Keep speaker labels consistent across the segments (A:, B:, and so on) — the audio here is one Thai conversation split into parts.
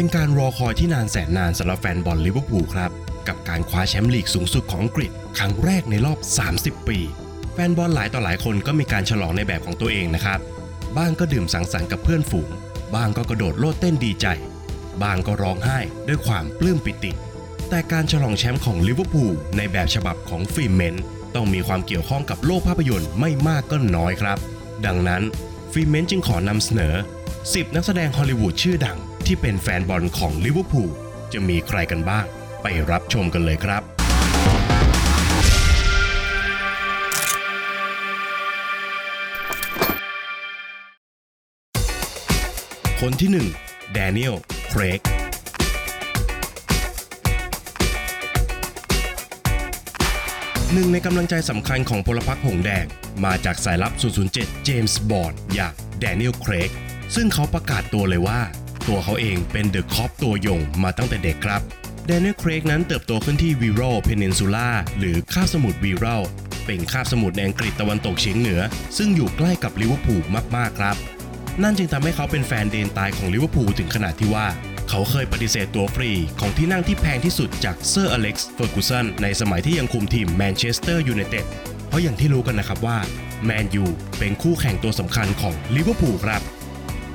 A: เป็นการรอคอยที่นานแสนนานสำหรับแฟนบอลลิเวอร์พูลครับ กับการคว้าแชมป์ลีกสูงสุดของอังกฤษ ครั้งแรกในรอบ 30 ปี แฟนบอลหลายต่อหลายคนก็มีการฉลองในแบบของตัวเองนะครับ บ้างก็ดื่มสังสรรค์กับเพื่อนฝูง บ้างก็กระโดดโลดเต้นดีใจ บ้างก็ร้องไห้ด้วยความปลื้มปิติ แต่การฉลองแชมป์ของลิเวอร์พูลในแบบฉบับของฟิล์มเมนต้องมีความเกี่ยวข้องกับโลกภาพยนตร์ไม่มากก็น้อยครับ ดังนั้นฟิล์มเมนจึงขอนำเสนอ 10 นักแสดงฮอลลีวูดชื่อดัง ที่เป็นแฟนบอลของลิเวอร์พูลจะมีใครกันบ้าง ไปรับชมกันเลยครับ คนที่1แดเนียลเครกหนึ่งในกำลังใจสำคัญของพลพรรคหงส์แดง มาจากสายลับ 007 เจมส์บอนด์อย่างแดเนียลเครกซึ่งเขาประกาศตัวเลยว่า ตัวเขาเองเป็นเดอะคอปตัวยงมาตั้งแต่เด็กครับแดเนียลเครกนั้นเติบโตขึ้นที่ Wirral Peninsula หรือคาบสมุทร Wirral เป็นคาบสมุทรในอังกฤษตะวันตกเฉียงเหนือ ซึ่งอยู่ใกล้กับลิเวอร์พูลมากๆครับ นั่นจึงทำให้เขาเป็นแฟนเดนตายของลิเวอร์พูลถึงขนาดที่ว่า เขาเคยปฏิเสธตั๋วฟรีของที่นั่งที่แพงที่สุดจากเซอร์อเล็กซ์เฟอร์กูสันในสมัยที่ยังคุมทีมแมนเชสเตอร์ยูไนเต็ดเพราะอย่างที่รู้กันนะครับว่าแมนยูเป็นคู่แข่งตัวสำคัญของลิเวอร์พูลครับ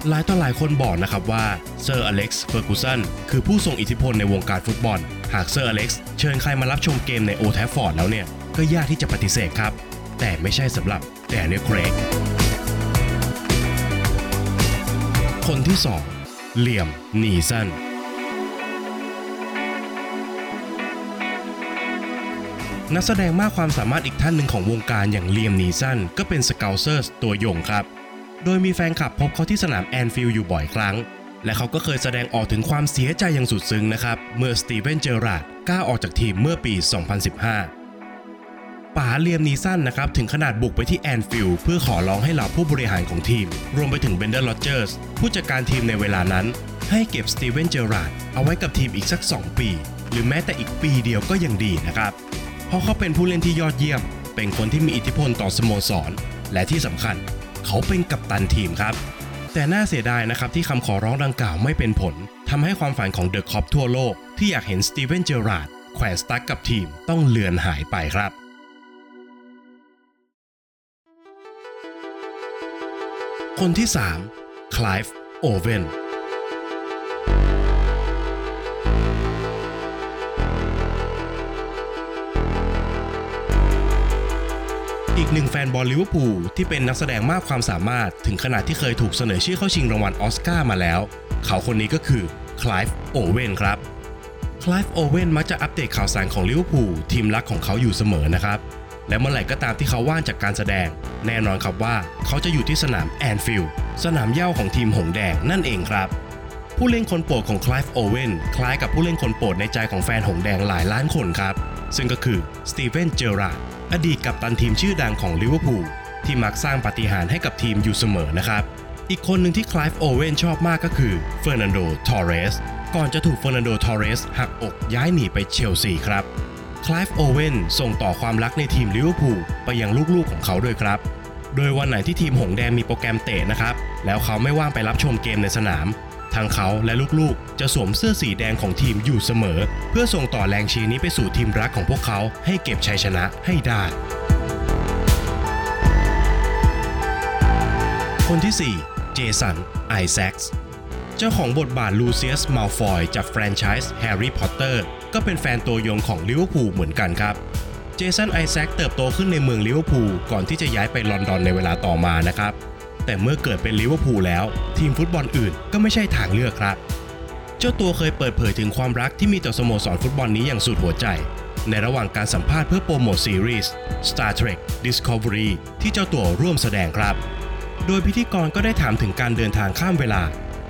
A: หลายต่อหลายคนบอกนะครับว่าเซอร์อเล็กซ์เฟอร์กูสันคือผู้ทรงอิทธิพลในวงการฟุตบอล หากเซอร์อเล็กซ์เชิญใครมารับชมเกมในโอลด์แทรฟฟอร์ดแล้วเนี่ย ก็ยากที่จะปฏิเสธครับ แต่ไม่ใช่สำหรับแดเนียลเครกคนที่ 2 เหลี่ยมนีสันนักแสดงมากความสามารถอีกท่านหนึ่งของวงการอย่างเลียมนีสันก็เป็น Scousers ตัวยงครับ โดยมีแฟนคลับพบเขาที่สนามแอนฟิลด์อยู่บ่อยครั้ง และเขาก็เคยแสดงออกถึงความเสียใจอย่างสุดซึ้งนะครับ เมื่อสตีเวนเจอราร์ดก้าวออกจากทีมเมื่อปี 2015 ป๋าเลียมนีสันนะครับ ถึงขนาดบุกไปที่แอนฟิลด์เพื่อขอร้องให้เหล่าผู้บริหารของทีม รวมไปถึงเบรนแดนร็อดเจอร์สผู้จัดการทีมในเวลานั้น ให้เก็บสตีเวนเจอราร์ดเอาไว้กับทีมอีกสัก 2 ปี หรือแม้แต่อีกปีเดียวก็ยังดีนะครับ เพราะเขาเป็นผู้เล่นที่ยอดเยี่ยม เป็นคนที่มีอิทธิพลต่อสโมสร และที่สำคัญ เขาเป็นกัปตันทีมครับ แต่น่าเสียดายนะครับที่คำขอร้องดังกล่าวไม่เป็นผลทำให้ความฝันของเดอะคอปทั่วโลก ที่อยากเห็นสตีเวนเจอราร์ดแขวนสตั๊ดกับทีมต้องเลือนหายไปครับคนที่ 3 ไคลฟ์โอเวน อีกหนึ่งแฟนบอลลิเวอร์พูลที่เป็นนักแสดงมากความสามารถถึงขนาดที่เคยถูกเสนอชื่อเข้าชิงรางวัลอสการ์มาแล้ว เขาคนนี้ก็คือคล v ฟโอเวนครับคล v ฟโอเวนมักจะอัปเดตข่าวสารของลิเวอร์พูลทีมรักของเขาอยู่เสมอนะครับ และเมื่อไหร่ก็ตามที่เขาว่างจากการแสดง แน่นอนครับว่าเขาจะอยู่ที่สนามแอนฟิลด์สนามเหย้าของทีมหงส์แดงนั่นเองครับ ผู้เล่นคนโปรดของคล v ฟโอเวนคล้ายกับผู้เล่นคนโปรดในใจของแฟนหงส์แดงหลายล้านคนครับ ซึ่งก็คือสตีเวนเจอราร์ดอดีตกัปตันทีมชื่อดังของลิเวอร์พูลที่มักสร้างปาฏิหาริย์ให้กับทีมอยู่เสมอนะครับ อีกคนหนึ่งที่คล v ฟโอเวนชอบมากก็คือเฟอร์นันโด ทอร์เรส ก่อนจะถูกเฟอร์นันโด ทอร์เรส หักอกย้ายหนีไปเชลซีครับคล v ฟโอเวนส่งต่อความรักในทีมลิเวอร์พูลไปยังลูกๆของเขาด้วยครับ โดยวันไหนที่ทีมหงส์แดงมีโปรแกรมเตะนะครับ แล้วเขาไม่ว่างไปรับชมเกมในสนาม ทางเขาและลูกๆ จะสวมเสื้อสีแดงของทีมอยู่เสมอ เพื่อส่งต่อแรงเชียร์นี้ไปสู่ทีมรักของพวกเขาให้เก็บชัยชนะให้ได้ คนที่ 4 เจสัน ไอแซคส์เจ้าของบทบาทลูเซียสมัลฟอยจากแฟรนไชส์แฮร์รี่พอตเตอร์ก็เป็นแฟนตัวยงของลิเวอร์พูลเหมือนกันครับเจสันไอแซคส์เติบโตขึ้นในเมืองลิเวอร์พูลก่อนที่จะย้ายไปลอนดอนในเวลาต่อมานะครับ แต่เมื่อเกิดเป็นลิเวอร์พูลแล้ว ทีมฟุตบอลอื่นก็ไม่ใช่ทางเลือกครับ เจ้าตัวเคยเปิดเผยถึงความรักที่มีต่อสโมสรฟุตบอลนี้อย่างสุดหัวใจ ในระหว่างการสัมภาษณ์เพื่อโปรโมทซีรีส์ Star Trek Discovery ที่เจ้าตัวร่วมแสดงครับ โดยพิธีกรก็ได้ถามถึงการเดินทางข้ามเวลา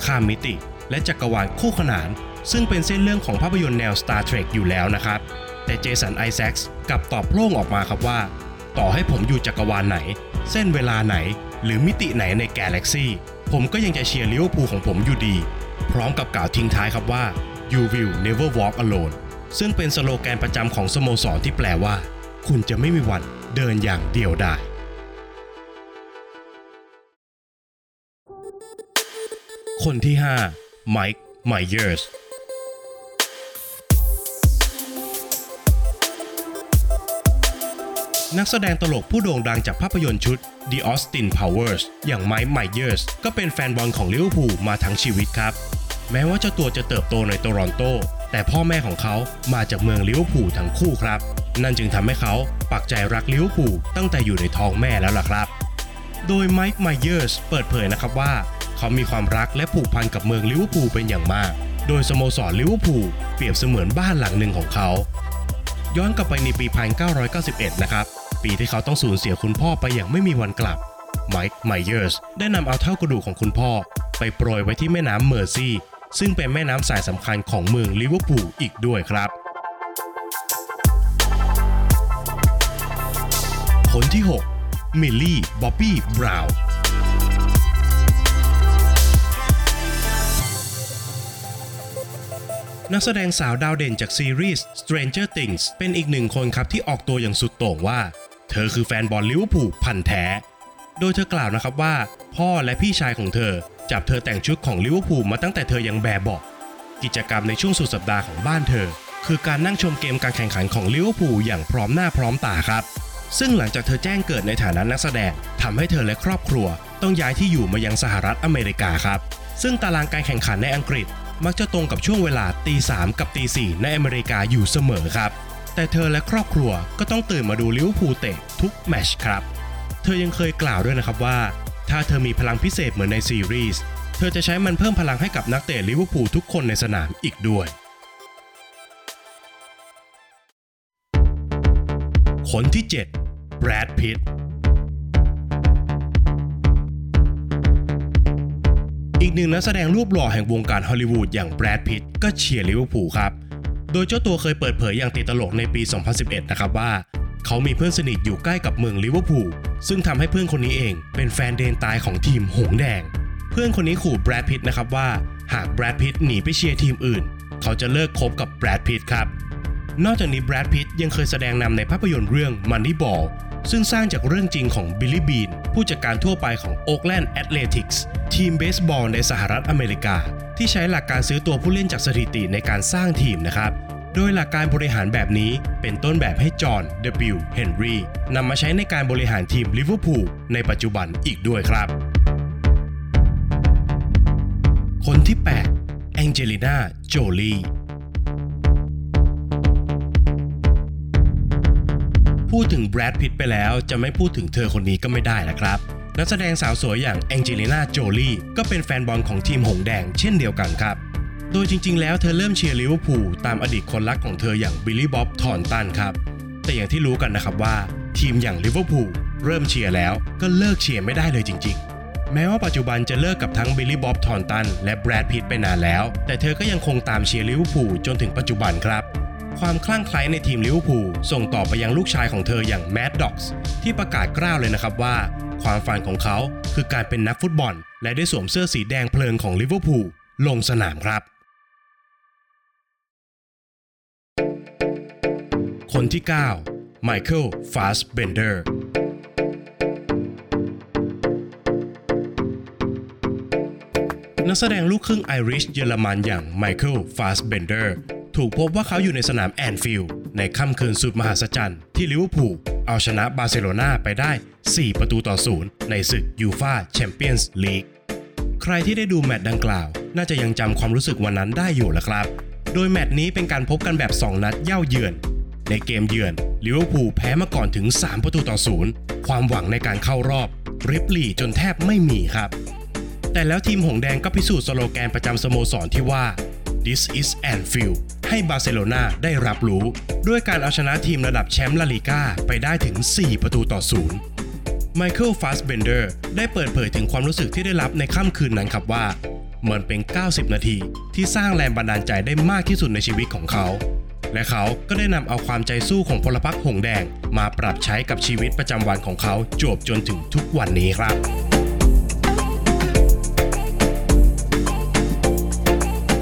A: ข้ามมิติ และจักรวาลคู่ขนาน ซึ่งเป็นเส้นเรื่องของภาพยนตร์แนว Star Trek อยู่แล้วนะครับ แต่เจสันไอแซคส์กลับตอบโพล่งออกมาครับว่า ต่อให้ผมอยู่จักรวาลไหน เส้นเวลาไหน หรือมิติไหนในกาแล็กซี่ผมก็ยังจะเชียร์ลิเวอร์พูลของผมอยู่ดี พร้อมกับกล่าวทิ้งท้ายครับว่า you will never walk alone ซึ่งเป็นสโลแกนประจำของสโมสรที่แปลว่า คุณจะไม่มีวันเดินอย่างเดียวดายคนที่ 5 ไมค์ ไมเยอร์ส นักแสดงตลกผู้โด่งดังจากภาพยนตร์ชุด The Austin Powers อย่างไมค์ไมเยอร์สก็เป็นแฟนบอลของลิเวอร์พูลมาทั้งชีวิตครับ แม้ว่าเจ้าตัวจะเติบโตในโตรอนโต แต่พ่อแม่ของเขามาจากเมืองลิเวอร์พูลทั้งคู่ครับ นั่นจึงทำให้เขาปักใจรักลิเวอร์พูลตั้งแต่อยู่ในท้องแม่แล้วล่ะครับ โดยไมค์ไมเยอร์สเปิดเผยนะครับว่า เขามีความรักและผูกพันกับเมืองลิเวอร์พูลเป็นอย่างมาก โดยสโมสรลิเวอร์พูลเปรียบเสมือนบ้านหลังหนึ่งของเขา ย้อนกลับไปในปี 1991 นะครับ ปีที่เขาต้องสูญเสียคุณพ่อไปอย่างไม่มีวันกลับไมค์ไมเยอร์สได้นำเอาเถ้ากระดูกของคุณพ่อ ไปโปรยไว้ที่แม่น้ำเมอร์ซีซึ่งเป็นแม่น้ำสายสำคัญของเมืองลิเวอร์พูลอีกด้วยครับ คนที่ 6 มิลลี่ บ๊อบบี้ บราวน์นักแสดงสาวดาวเด่นจากซีรีส์ Stranger Things เป็นอีกหนึ่งคนครับที่ออกตัวอย่างสุดโต่งว่า เธอคือแฟนบอลลิเวอร์พูลพันธุ์แท้ โดยเธอกล่าวนะครับว่า พ่อและพี่ชายของเธอ จับเธอแต่งชุดของลิเวอร์พูลมาตั้งแต่เธอยังแบเบาะกิจกรรมในช่วงสุดสัปดาห์ของบ้านเธอ คือการนั่งชมเกมการแข่งขันของลิเวอร์พูลอย่างพร้อมหน้าพร้อมตาครับซึ่งหลังจากเธอแจ้งเกิดในฐานะนักแสดงทำให้เธอและครอบครัว ต้องย้ายที่อยู่มายังสหรัฐอเมริกาครับ ซึ่งตารางการแข่งขันในอังกฤษ มักจะตรงกับช่วงเวลาตีสามกับตีสี่ในอเมริกาอยู่เสมอครับ แต่เธอและครอบครัวก็ต้องตื่นมาดูลิเวอร์พูลเตะทุกแมตช์ครับ เธอยังเคยกล่าวด้วยนะครับว่า ถ้าเธอมีพลังพิเศษเหมือนในซีรีส์ เธอจะใช้มันเพิ่มพลังให้กับนักเตะลิเวอร์พูลทุกคนในสนามอีกด้วย คนที่7แบรดพิตต์อีกหนึ่งนักแสดงรูปหล่อแห่งวงการฮอลลีวูดอย่างแบรดพิตต์ก็เชียร์ลิเวอร์พูลครับ โดยเจ้าตัวเคยเปิดเผยอย่างติดตลกในปี 2011 นะครับว่า เขามีเพื่อนสนิทอยู่ใกล้กับเมืองลิเวอร์พูลซึ่งทำให้เพื่อนคนนี้เองเป็นแฟนเดนตายของทีมหงส์แดง เพื่อนคนนี้ขู่แบรดพิตต์นะครับว่า หากแบรดพิตต์หนีไปเชียร์ทีมอื่น เขาจะเลิกคบกับแบรดพิตต์ครับนอกจากนี้แบรดพิตต์ยังเคยแสดงนำในภาพยนตร์เรื่อง Moneyball ซึ่งสร้างจากเรื่องจริงของบิลลี่บีนผู้จัดการทั่วไปของ Oakland Athletics ทีมเบสบอลในสหรัฐอเมริกา ที่ใช้หลักการซื้อตัวผู้เล่นจากสถิติในการสร้างทีมนะครับ โดยหลักการบริหารแบบนี้เป็นต้นแบบให้จอห์น W. เฮนรี่นำมาใช้ในการบริหารทีมลิเวอร์พูลในปัจจุบันอีกด้วยครับ คนที่ 8 แองเจลิน่า โจลีพูดถึงแบรดพิตต์ไปแล้วจะไม่พูดถึงเธอคนนี้ก็ไม่ได้นะครับ นักแสดงสาวสวยอย่างแองเจลิน่าโจลีก็เป็นแฟนบอลของทีมหงส์แดงเช่นเดียวกันครับ โดยจริงๆ แล้วเธอเริ่มเชียร์ลิเวอร์พูลตามอดีตคนรักของเธออย่างบิลลี่บ๊อบธอร์นตันครับ แต่อย่างที่รู้กันนะครับว่า ทีมอย่างลิเวอร์พูลเริ่มเชียร์แล้วก็เลิกเชียร์ไม่ได้เลยจริง ๆแม้ว่าปัจจุบันจะเลิกกับทั้งบิลลี่บ๊อบธอร์นตันและแบรดพิตต์ไปนานแล้ว แต่เธอก็ยังคงตามเชียร์ลิเวอร์พูลจนถึงปัจจุบันครับ ความคลั่งไคล้ในทีมลิเวอร์พูลส่งต่อไปยังลูกชายของเธออย่างแมดด็อกส์ที่ประกาศกร้าวเลยนะครับว่า ความฝันของเขา คือการเป็นนักฟุตบอล และได้สวมเสื้อสีแดงเพลิงของลิเวอร์พูลลงสนามครับ คนที่ 9 ไมเคิล ฟาสเบนเดอร์นักแสดงลูกครึ่งไอริชเยอรมันอย่างไมเคิล ฟาสเบนเดอร์ถูกพบว่าเขาอยู่ในสนามแอนฟิลด์ ในค่ำคืนสุดมหัศจรรย์ที่ลิเวอร์พูลเอาชนะบาร์เซโลนาไปได้ 4 ประตูต่อศูนย์ในศึกยูฟาแชมเปี้ยนส์ลีกใครที่ได้ดูแมตช์ดังกล่าว น่าจะยังจำความรู้สึกวันนั้นได้อยู่ละครับ โดยแมตช์นี้เป็นการพบกันแบบ 2 นัดเหย้าเยือน ในเกมเยือนลิเวอร์พูลแพ้มาก่อนถึง 3 ประตูต่อศูนย์ความหวังในการเข้ารอบริบหรี่จนแทบไม่มีครับ แต่แล้วทีมหงส์แดงก็พิสูจน์สโลแกนประจำสโมสรที่ว่า This is Anfield ให้บาร์เซโลนาได้รับรู้ ด้วยการเอาชนะทีมระดับแชมป์ลาลีกาไปได้ถึง 4 ประตูต่อศูนย์ไมเคิลฟาสเบนเดอร์ได้เปิดเผยถึงความรู้สึกที่ได้รับในค่ำคืนนั้นครับว่า มันเป็น 90 นาทีที่สร้างแรงบันดาลใจได้มากที่สุดในชีวิตของเขา และเขาก็ได้นำเอาความใจสู้ของพลพรรคหงส์แดง มาปรับใช้กับชีวิตประจำวันของเขาจวบจนถึงทุกวันนี้ครับ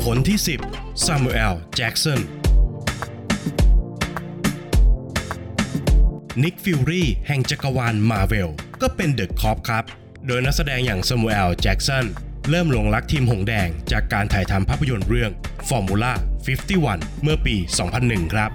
A: คนที่ 10 ซามูเอล แจ็กสัน นิกฟิวรี่แห่งจักรวาลมาเวล ก็เป็นเดอะคอปครับ โดยนักแสดงอย่างซามูเอล แจ็กสัน เริ่มหลงรักทีมหงส์แดงจากการถ่ายทำภาพยนตร์เรื่อง Formula 51 เมื่อปี 2001 ครับ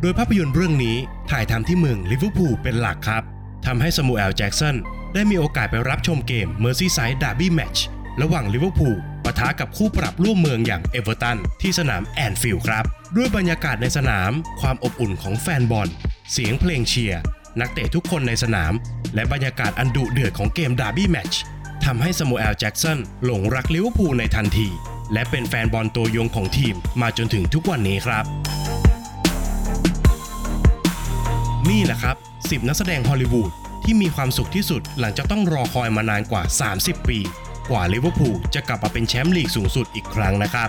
A: โดยภาพยนตร์เรื่องนี้ถ่ายทำที่เมืองลิเวอร์พูลเป็นหลักครับทำให้ซามูเอล แจ็กสันได้มีโอกาสไปรับชมเกม Merseyside Derby Match ระหว่างลิเวอร์พูล ปะทะกับคู่ปรับร่วมเมืองอย่างเอเวอร์ตันที่สนามแอนฟิลด์ครับ ด้วยบรรยากาศในสนาม ความอบอุ่นของแฟนบอล เสียงเพลงเชียร์นักเตะทุกคนในสนาม และบรรยากาศอันดุเดือดของเกมดาร์บี้แมตช์ทำให้ซามูเอลแจ็กสันหลงรักลิเวอร์พูลในทันที และเป็นแฟนบอลตัวยงของทีมมาจนถึงทุกวันนี้ครับ นี่แหละครับ 10 นักแสดงฮอลลีวูดที่มีความสุขที่สุดหลังจากต้องรอคอยมานานกว่า 30 ปี กว่าลิเวอร์พูลจะกลับมาเป็นแชมป์ลีกสูงสุดอีกครั้งนะครับ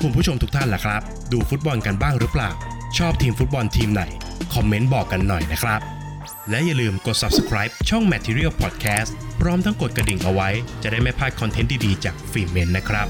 A: คุณผู้ชมทุกท่านล่ะครับ ดูฟุตบอลกันบ้างหรือเปล่า ชอบทีมฟุตบอลทีมไหน คอมเมนต์บอกกันหน่อยนะครับ และอย่าลืมกด subscribe ช่อง Material Podcast พร้อมทั้งกดกระดิ่งเอาไว้ จะได้ไม่พลาดคอนเทนต์ดีๆ จากฟิเมนนะครับ